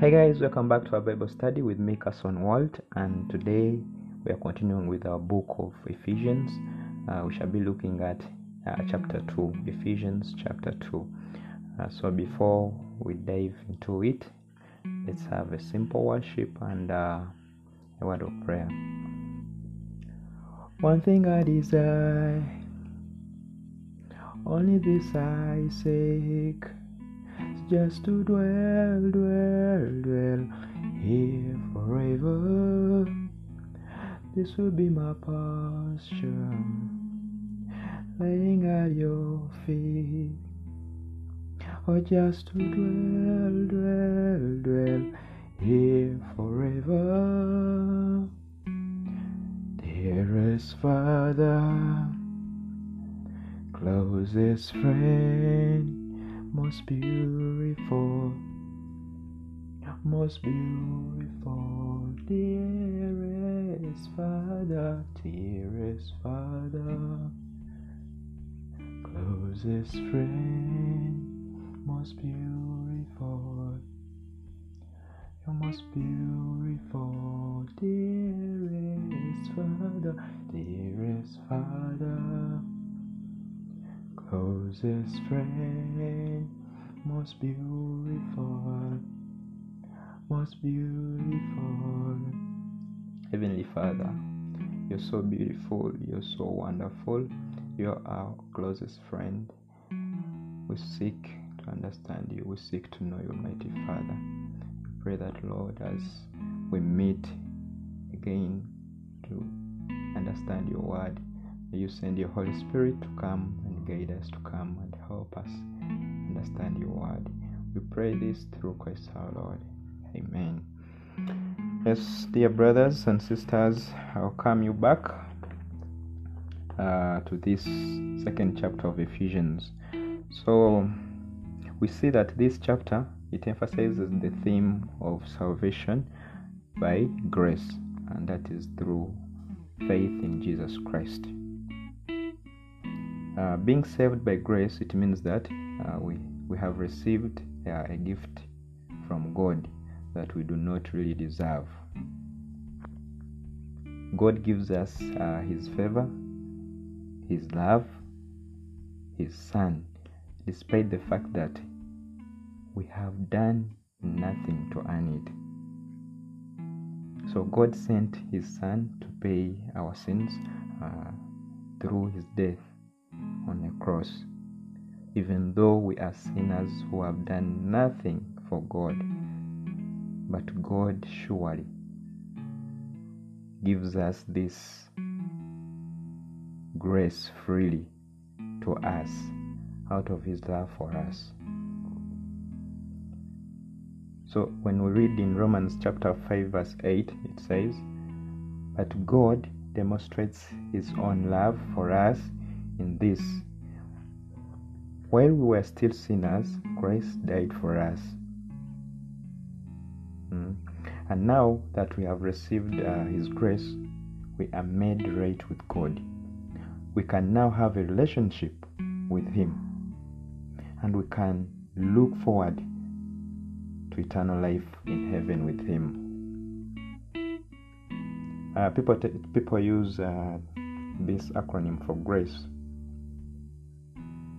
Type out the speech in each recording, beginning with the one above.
Hey guys, welcome back to our Bible study with me, Carson Walt, and today we are continuing with our book of Ephesians. Uh, we shall be looking at uh, chapter 2, Ephesians chapter 2. Uh, so before we dive into it, let's have a simple worship and uh, a word of prayer. One thing I desire, only this I seek just to dwell, dwell, dwell here forever. This will be my posture, laying at your feet. Or just to dwell, dwell, dwell here forever. Dearest Father, closest friend most beautiful, most beautiful, dearest Father, dearest Father, closest friend, most beautiful, you're most beautiful, dearest Father, dearest Father closest friend, most beautiful, most beautiful. Heavenly Father, you're so beautiful, you're so wonderful, you're our closest friend. We seek to understand you, we seek to know you, Almighty Father. We pray that, Lord, as we meet again to understand your word, may you send your Holy Spirit to come guide us to come and help us understand your word. We pray this through Christ our Lord. Amen. Yes, dear brothers and sisters, I welcome you back uh, to this second chapter of Ephesians. So we see that this chapter it emphasizes the theme of salvation by grace, and that is through faith in Jesus Christ. Uh, being saved by grace, it means that uh, we, we have received uh, a gift from God that we do not really deserve. God gives us uh, His favor, His love, His Son, despite the fact that we have done nothing to earn it. So God sent His Son to pay our sins uh, through His death on a cross, even though we are sinners who have done nothing for God. But God surely gives us this grace freely to us out of His love for us. So when we read in Romans chapter 5, verse 8, it says, But God demonstrates His own love for us in this while we were still sinners, Christ died for us. Mm. And now that we have received uh, His grace, we are made right with God. We can now have a relationship with Him. And we can look forward to eternal life in heaven with Him. Uh, people, t- people use uh, this acronym for grace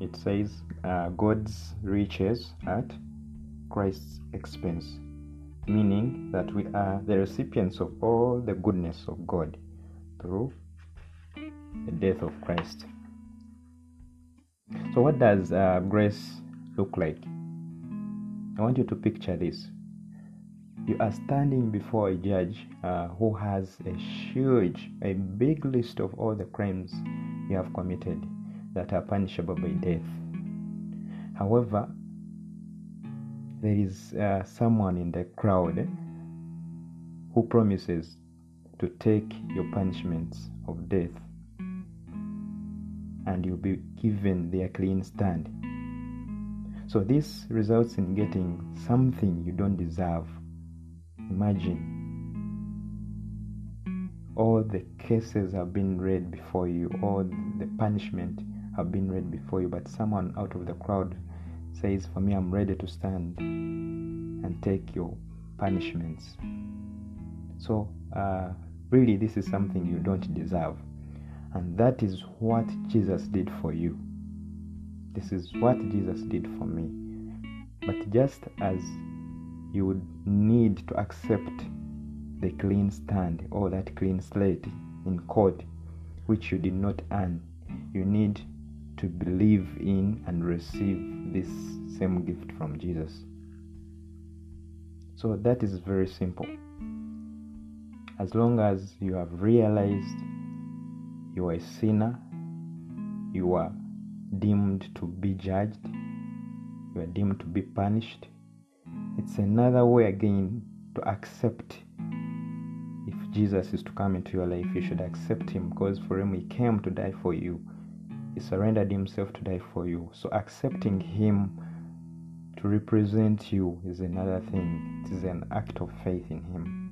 it says uh, God's riches at Christ's expense, meaning that we are the recipients of all the goodness of God through the death of Christ. So, what does uh, grace look like? I want you to picture this. You are standing before a judge uh, who has a huge, a big list of all the crimes you have committed that are punishable by death. However, there is uh, someone in the crowd who promises to take your punishments of death and you'll be given their clean stand. So, this results in getting something you don't deserve. Imagine all the cases have been read before you, all the punishment have been read before you, but someone out of the crowd says, For me, I'm ready to stand and take your punishments. So, uh, really, this is something you don't deserve. And that is what Jesus did for you. This is what Jesus did for me. But just as you would need to accept the clean stand or that clean slate in court, which you did not earn, you need to believe in and receive this same gift from Jesus. So that is very simple. As long as you have realized you are a sinner, you are deemed to be judged, you are deemed to be punished. It's another way again to accept if Jesus is to come into your life, you should accept him because for him he came to die for you. He surrendered himself to die for you. So accepting him to represent you is another thing. It is an act of faith in him.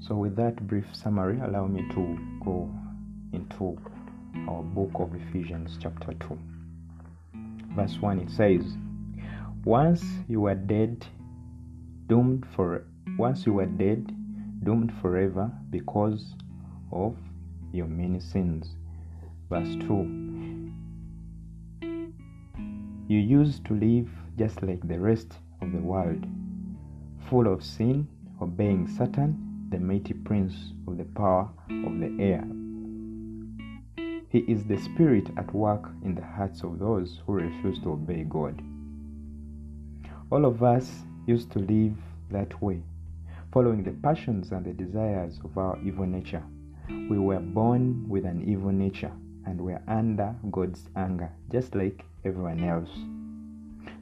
So with that brief summary, allow me to go into our book of Ephesians, chapter 2. Verse 1 it says, Once you were dead, doomed for once you were dead, doomed forever because of your many sins. Verse 2 You used to live just like the rest of the world, full of sin, obeying Satan, the mighty prince of the power of the air he is the Spirit at work in the hearts of those who refuse to obey God. All of us used to live that way, following the passions and the desires of our evil nature. We were born with an evil nature and we're under God's anger, just like everyone else.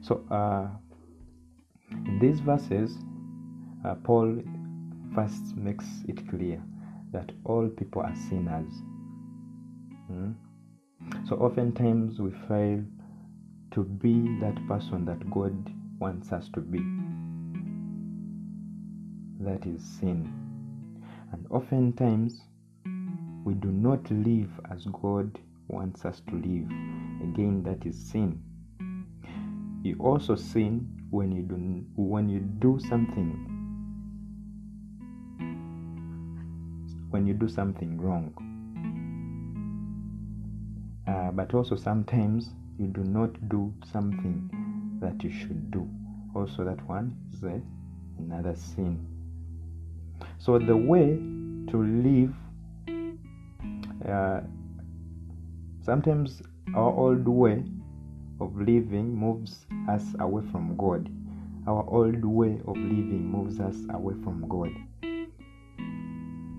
So, uh, in these verses, uh, Paul first makes it clear that all people are sinners Mm? So oftentimes we fail to be that person that God wants us to be. That is sin. And oftentimes we do not live as God wants us to live. Again, that is sin. You also sin when you do when you do something when you do something wrong uh, but also sometimes you do not do something that you should do also that one is a, another sin so the way to live uh, sometimes our old way of living moves us away from god our old way of living moves us away from god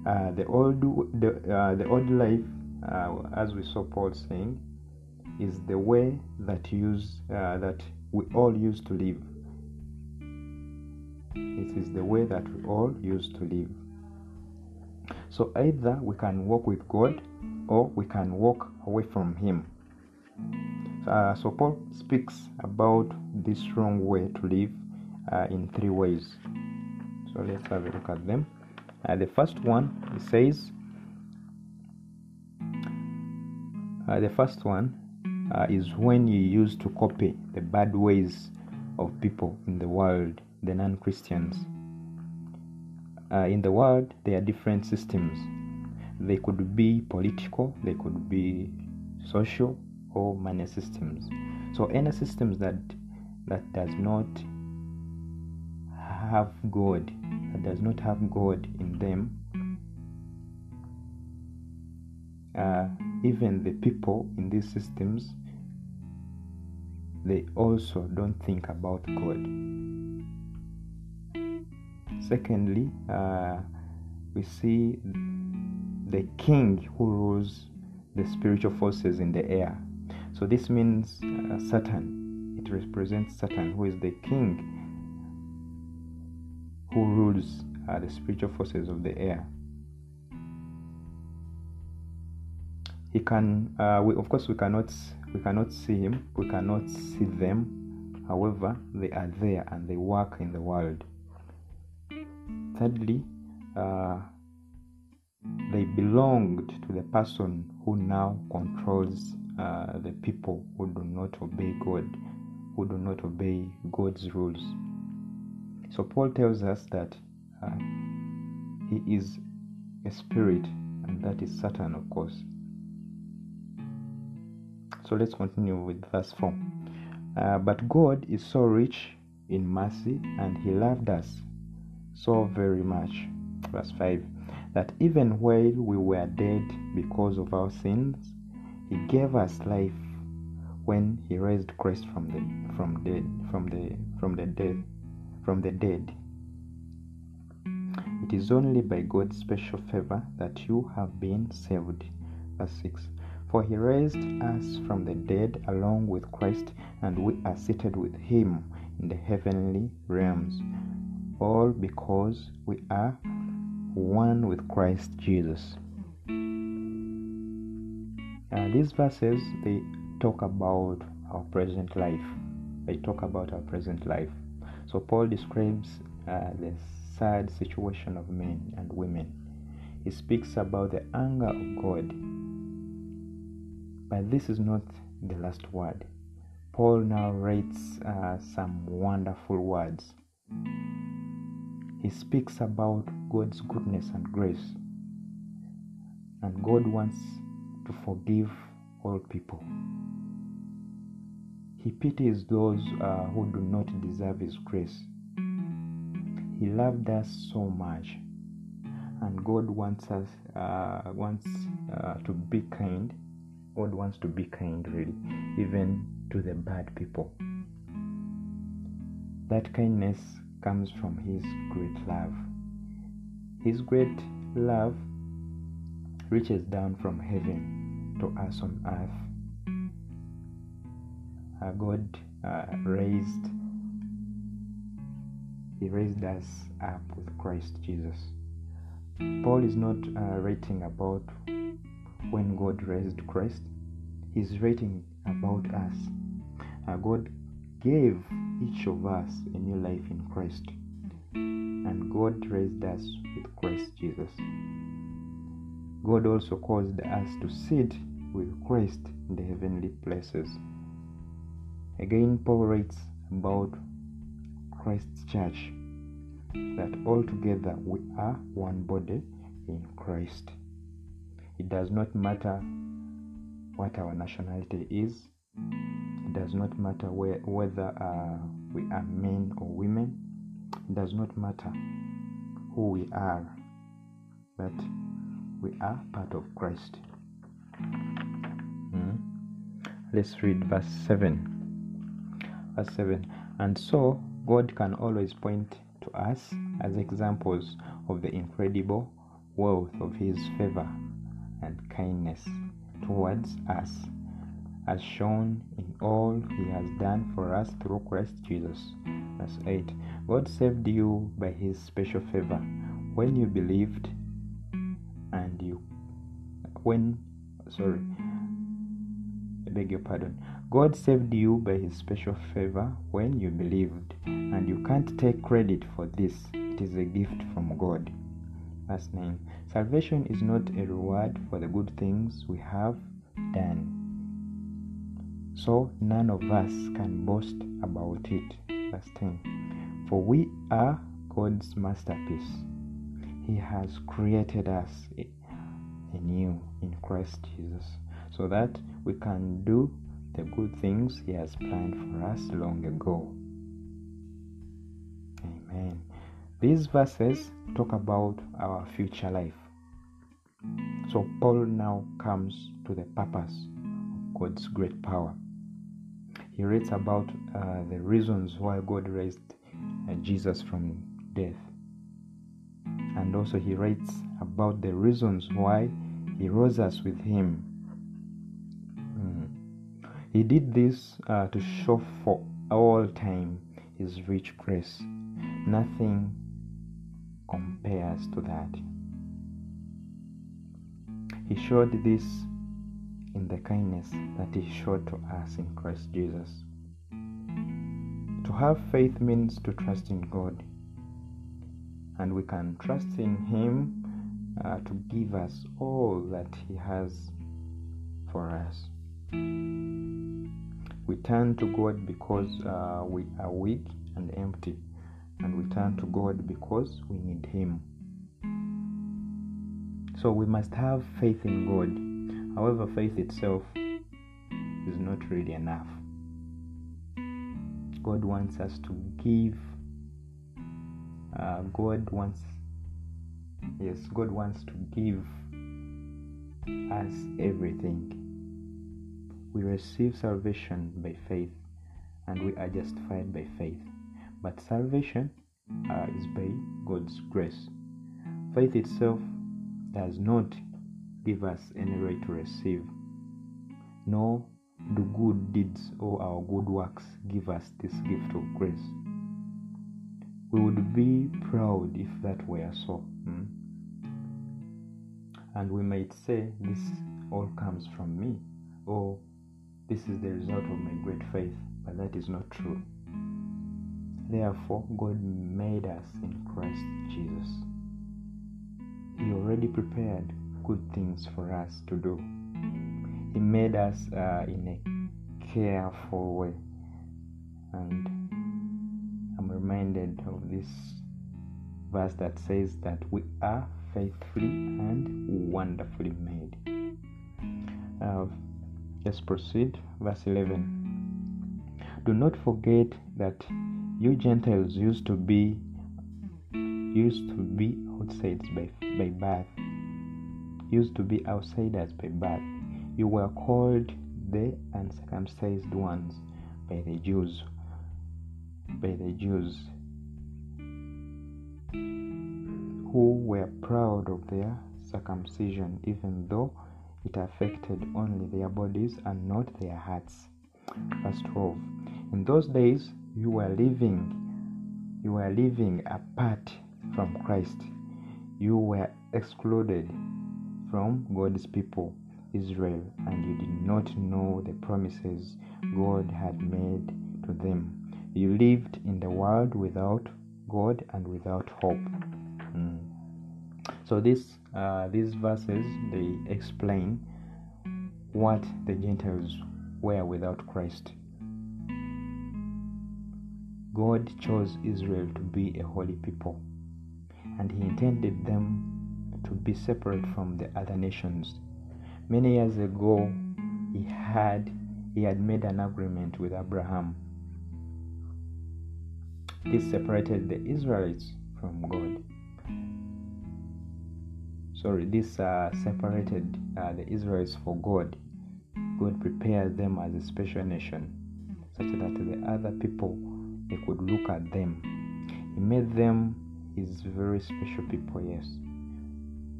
uh, the old the, uh, the old life uh, as we saw Paul saying, is the way that use uh, that we all used to live. It is the way that we all used to live. So either we can walk with God or we can walk away from Him. Uh, so Paul speaks about this wrong way to live uh, in three ways. So let's have a look at them. Uh, the first one, he says, Uh, the first one uh, is when you use to copy the bad ways of people in the world, the non Christians. Uh, in the world, there are different systems. They could be political, they could be social, or money systems. So, any systems that that does not have God, that does not have God in them, uh, even the people in these systems they also don't think about god secondly uh, we see the king who rules the spiritual forces in the air. So this means uh, satan. It represents satan who is the king who rules uh, the spiritual forces of the air. He can uh, we, of course we cannot we cannot see him we cannot see them. However they are there and they work in the world thirdly uh, they belonged to the person who now controls uh, the people who do not obey god who do not obey god's rules So Paul tells us that uh, he is a spirit, and that is Satan, of course. So let's continue with verse 4. Uh, but God is so rich in mercy, and He loved us so very much. Verse 5 that even while we were dead because of our sins, He gave us life when He raised Christ from the from dead from the from the dead from the dead. It is only by God's special favor that you have been saved. Verse 6 For he raised us from the dead along with Christ, and we are seated with him in the heavenly realms, all because we are one with Christ Jesus. Uh, these verses they talk about our present life. They talk about our present life. So Paul describes uh, the sad situation of men and women. He speaks about the anger of God. But this is not the last word. Paul now writes uh, some wonderful words. He speaks about God's goodness and grace. And God wants to forgive all people. He pities those uh, who do not deserve His grace. He loved us so much, and God wants us uh, wants uh, to be kind. God wants to be kind, really, even to the bad people. That kindness comes from His great love. His great love reaches down from heaven to us on earth. Uh, God uh, raised he raised us up with Christ Jesus. Paul is not uh, writing about when God raised Christ, he's writing about us. Uh, God gave each of us a new life in Christ, and God raised us with Christ Jesus. God also caused us to sit with Christ in the heavenly places. Again, Paul writes about Christ's church, that altogether we are one body in Christ. It does not matter what our nationality is, it does not matter where, whether uh, we are men or women, it does not matter who we are, but we are part of Christ. Hmm? Let's read verse 7. Verse 7 And so God can always point to us as examples of the incredible wealth of His favor and kindness towards us, as shown in all He has done for us through Christ Jesus. Verse 8 God saved you by His special favor when you believed and you, when, sorry, I beg your pardon. God saved you by His special favor when you believed, and you can't take credit for this. It is a gift from God. Verse 9 Salvation is not a reward for the good things we have done. So none of us can boast about it. Verse 10 For we are God's masterpiece. He has created us anew in Christ Jesus so that we can do the good things He has planned for us long ago. Amen. These verses talk about our future life. So, Paul now comes to the purpose of God's great power. He writes about uh, the reasons why God raised uh, Jesus from death. And also, he writes about the reasons why he rose us with him he did this uh, to show for all time His rich grace. Nothing compares to that. He showed this in the kindness that He showed to us in Christ Jesus. To have faith means to trust in God, and we can trust in Him uh, to give us all that He has for us. We turn to God because uh, we are weak and empty, and we turn to God because we need Him. So we must have faith in God. However, faith itself is not really enough. God wants us to give. Uh, God wants, yes, God wants to give us everything. We receive salvation by faith and we are justified by faith. But salvation uh, is by God's grace. Faith itself does not give us any right to receive, nor do good deeds or our good works give us this gift of grace. We would be proud if that were so. Hmm? And we might say, This all comes from me, or this is the result of my great faith, but that is not true. Therefore, God made us in Christ Jesus. He already prepared good things for us to do. He made us uh, in a careful way. And I'm reminded of this verse that says that we are faithfully and wonderfully made. Uh, let's proceed. Verse 11. Do not forget that you Gentiles used to be used to be outsiders by, by birth. Used to be outsiders by birth. You were called the uncircumcised ones by the Jews. By the Jews who were proud of their circumcision, even though it affected only their bodies and not their hearts. Verse 12. In those days, you were living, you were living apart from Christ. You were excluded from God's people, Israel, and you did not know the promises God had made to them. You lived in the world without God and without hope. Mm. So this, uh, these verses they explain what the Gentiles were without Christ. God chose Israel to be a holy people, and He intended them to be separate from the other nations. Many years ago, He had He had made an agreement with Abraham. This separated the Israelites from God. Sorry, this uh, separated uh, the Israelites for God. God prepared them as a special nation, such that the other people they could look at them. He made them his very special people, yes.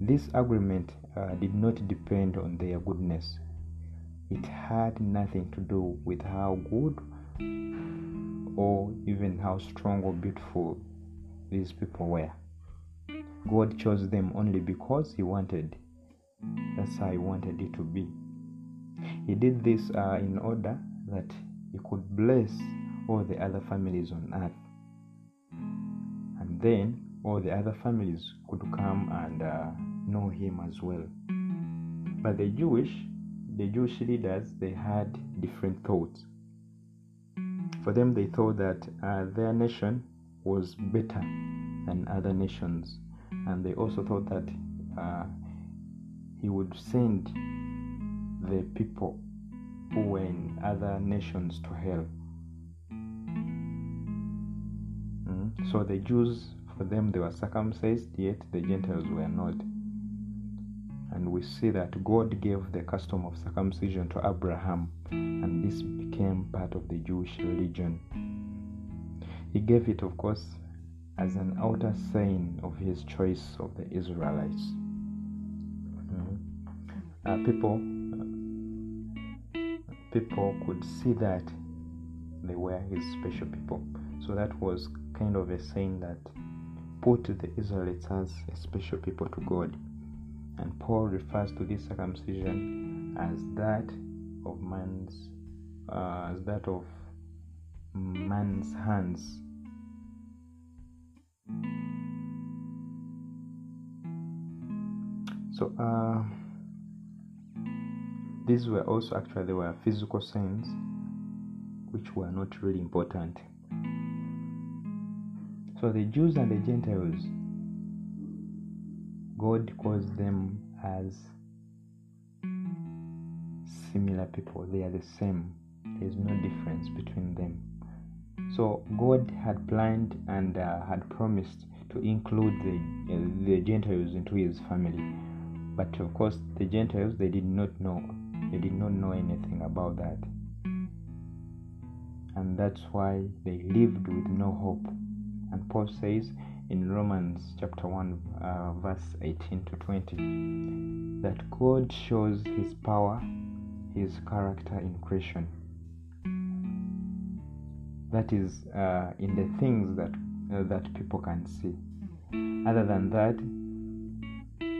This agreement uh, did not depend on their goodness, it had nothing to do with how good or even how strong or beautiful these people were. God chose them only because He wanted. That's how He wanted it to be. He did this uh, in order that He could bless all the other families on earth. And then all the other families could come and uh, know Him as well. But the Jewish, the Jewish leaders, they had different thoughts. For them, they thought that uh, their nation was better than other nations, and they also thought that uh, He would send the people who were in other nations to hell. Mm? So the Jews, for them, they were circumcised, yet the Gentiles were not. And we see that God gave the custom of circumcision to Abraham, and this became part of the Jewish religion. He gave it, of course, as an outer sign of his choice of the Israelites. Mm-hmm. Uh, people, uh, people could see that they were his special people. So that was kind of a sign that put the Israelites as a special people to God. And Paul refers to this circumcision as that of man's, uh, as that of man's hands. So uh, these were also actually they were physical signs which were not really important. So the Jews and the Gentiles, God calls them as similar people. They are the same. There's no difference between them. So God had planned and uh, had promised to include the, uh, the Gentiles into his family. But of course, the Gentiles, they did not know. They did not know anything about that. And that's why they lived with no hope. And Paul says in Romans chapter 1, uh, verse 18 to 20, that God shows his power, his character in creation. That is uh, in the things that uh, that people can see. Other than that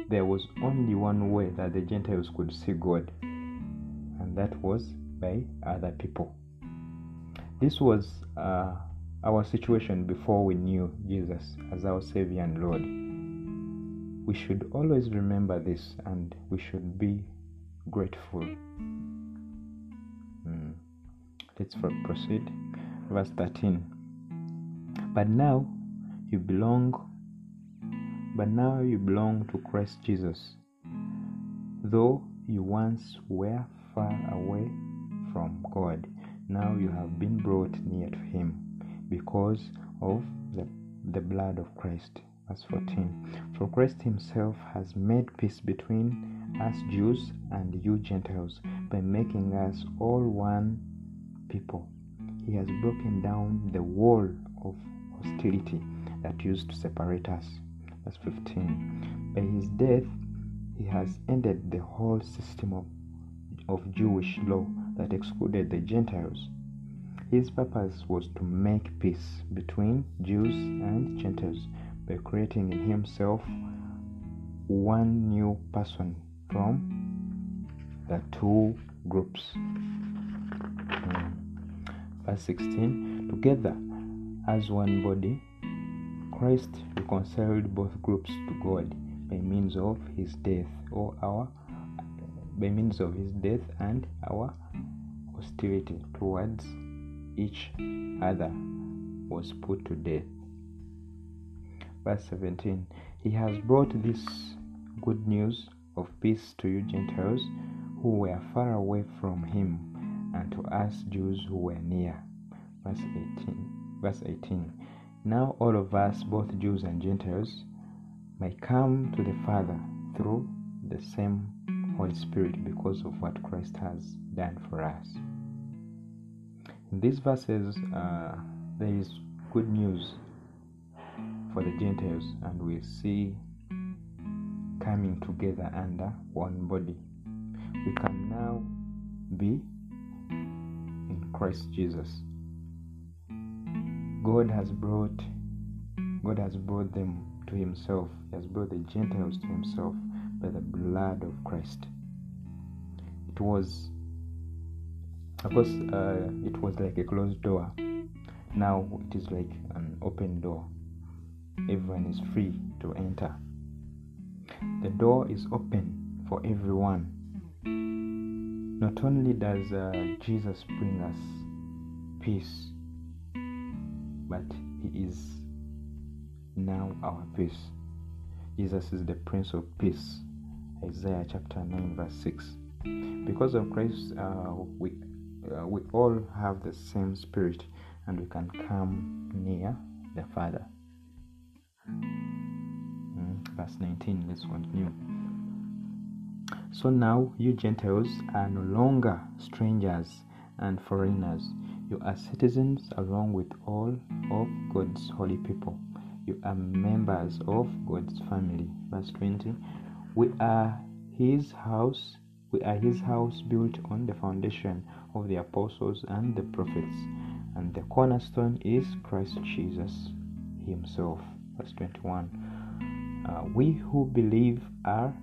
there was only one way that the gentiles could see god and that was by other people. This was uh, our situation before we knew jesus as our savior and lord. We should always remember this and we should be grateful. Mm. let's proceed. Verse 13 but now you belong but now you belong to christ jesus. Though you once were far away from god now you have been brought near to him because of the, the blood of christ verse 14 for christ himself has made peace between us jews and you gentiles by making us all one people he has broken down the wall of hostility that used to separate us. Verse 15. By his death, he has ended the whole system of, of Jewish law that excluded the Gentiles. His purpose was to make peace between Jews and Gentiles by creating in himself one new person from the two groups. Hmm verse 16 together as one body christ reconciled both groups to god by means of his death or our by means of his death and our hostility towards each other was put to death verse 17 he has brought this good news of peace to you gentiles who were far away from him and to us Jews who were near. Verse 18. Verse 18. Now all of us, both Jews and Gentiles, may come to the Father through the same Holy Spirit because of what Christ has done for us. In these verses, uh, there is good news for the Gentiles, and we see coming together under one body. We can now be in Christ Jesus. God has brought God has brought them to himself. He has brought the Gentiles to himself by the blood of Christ. It was of course uh, it was like a closed door. Now it is like an open door. Everyone is free to enter. The door is open for everyone not only does uh, Jesus bring us peace, but He is now our peace. Jesus is the Prince of Peace. Isaiah chapter 9, verse 6. Because of Christ, uh, we, uh, we all have the same spirit and we can come near the Father. Mm, verse 19, let's continue. So now you Gentiles are no longer strangers and foreigners. You are citizens along with all of God's holy people. You are members of God's family. Verse 20. We are his house. We are his house built on the foundation of the apostles and the prophets. And the cornerstone is Christ Jesus himself. Verse 21. Uh, we who believe are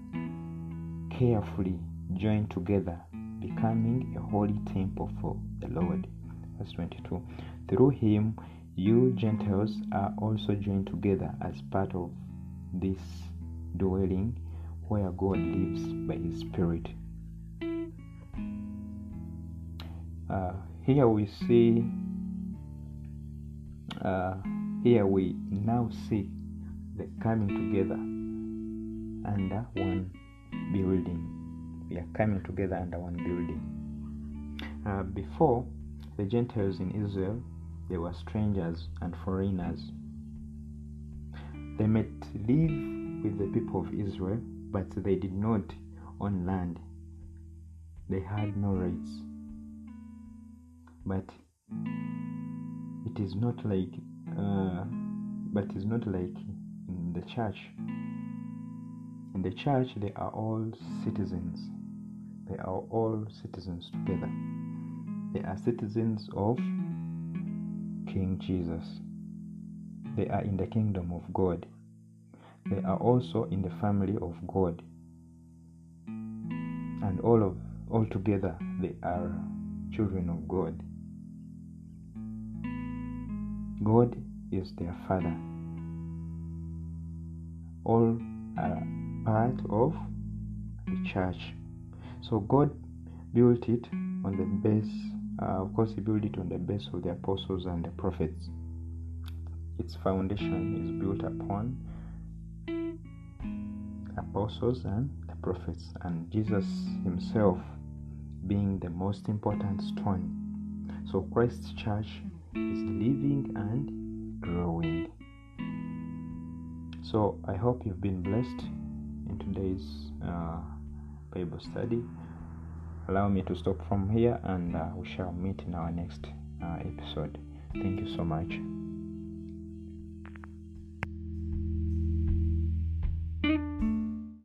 carefully joined together, becoming a holy temple for the Lord. Verse 22. Through him, you Gentiles are also joined together as part of this dwelling where God lives by his Spirit. Uh, here we see uh, here we now see the coming together under one building. We are coming together under one building. Uh, before, the Gentiles in Israel, they were strangers and foreigners. They might live with the people of Israel, but they did not own land. They had no rights. But it is not like, uh, but it's not like in the church. In the church, they are all citizens. They are all citizens together. They are citizens of King Jesus. They are in the kingdom of God. They are also in the family of God. And all of all together they are children of God. God is their father. All are part of the church. So God built it on the base, uh, of course, He built it on the base of the apostles and the prophets. Its foundation is built upon apostles and the prophets, and Jesus Himself being the most important stone. So Christ's church is living and growing. So I hope you've been blessed in today's uh, Bible study. Allow me to stop from here and uh, we shall meet in our next uh, episode. Thank you so much.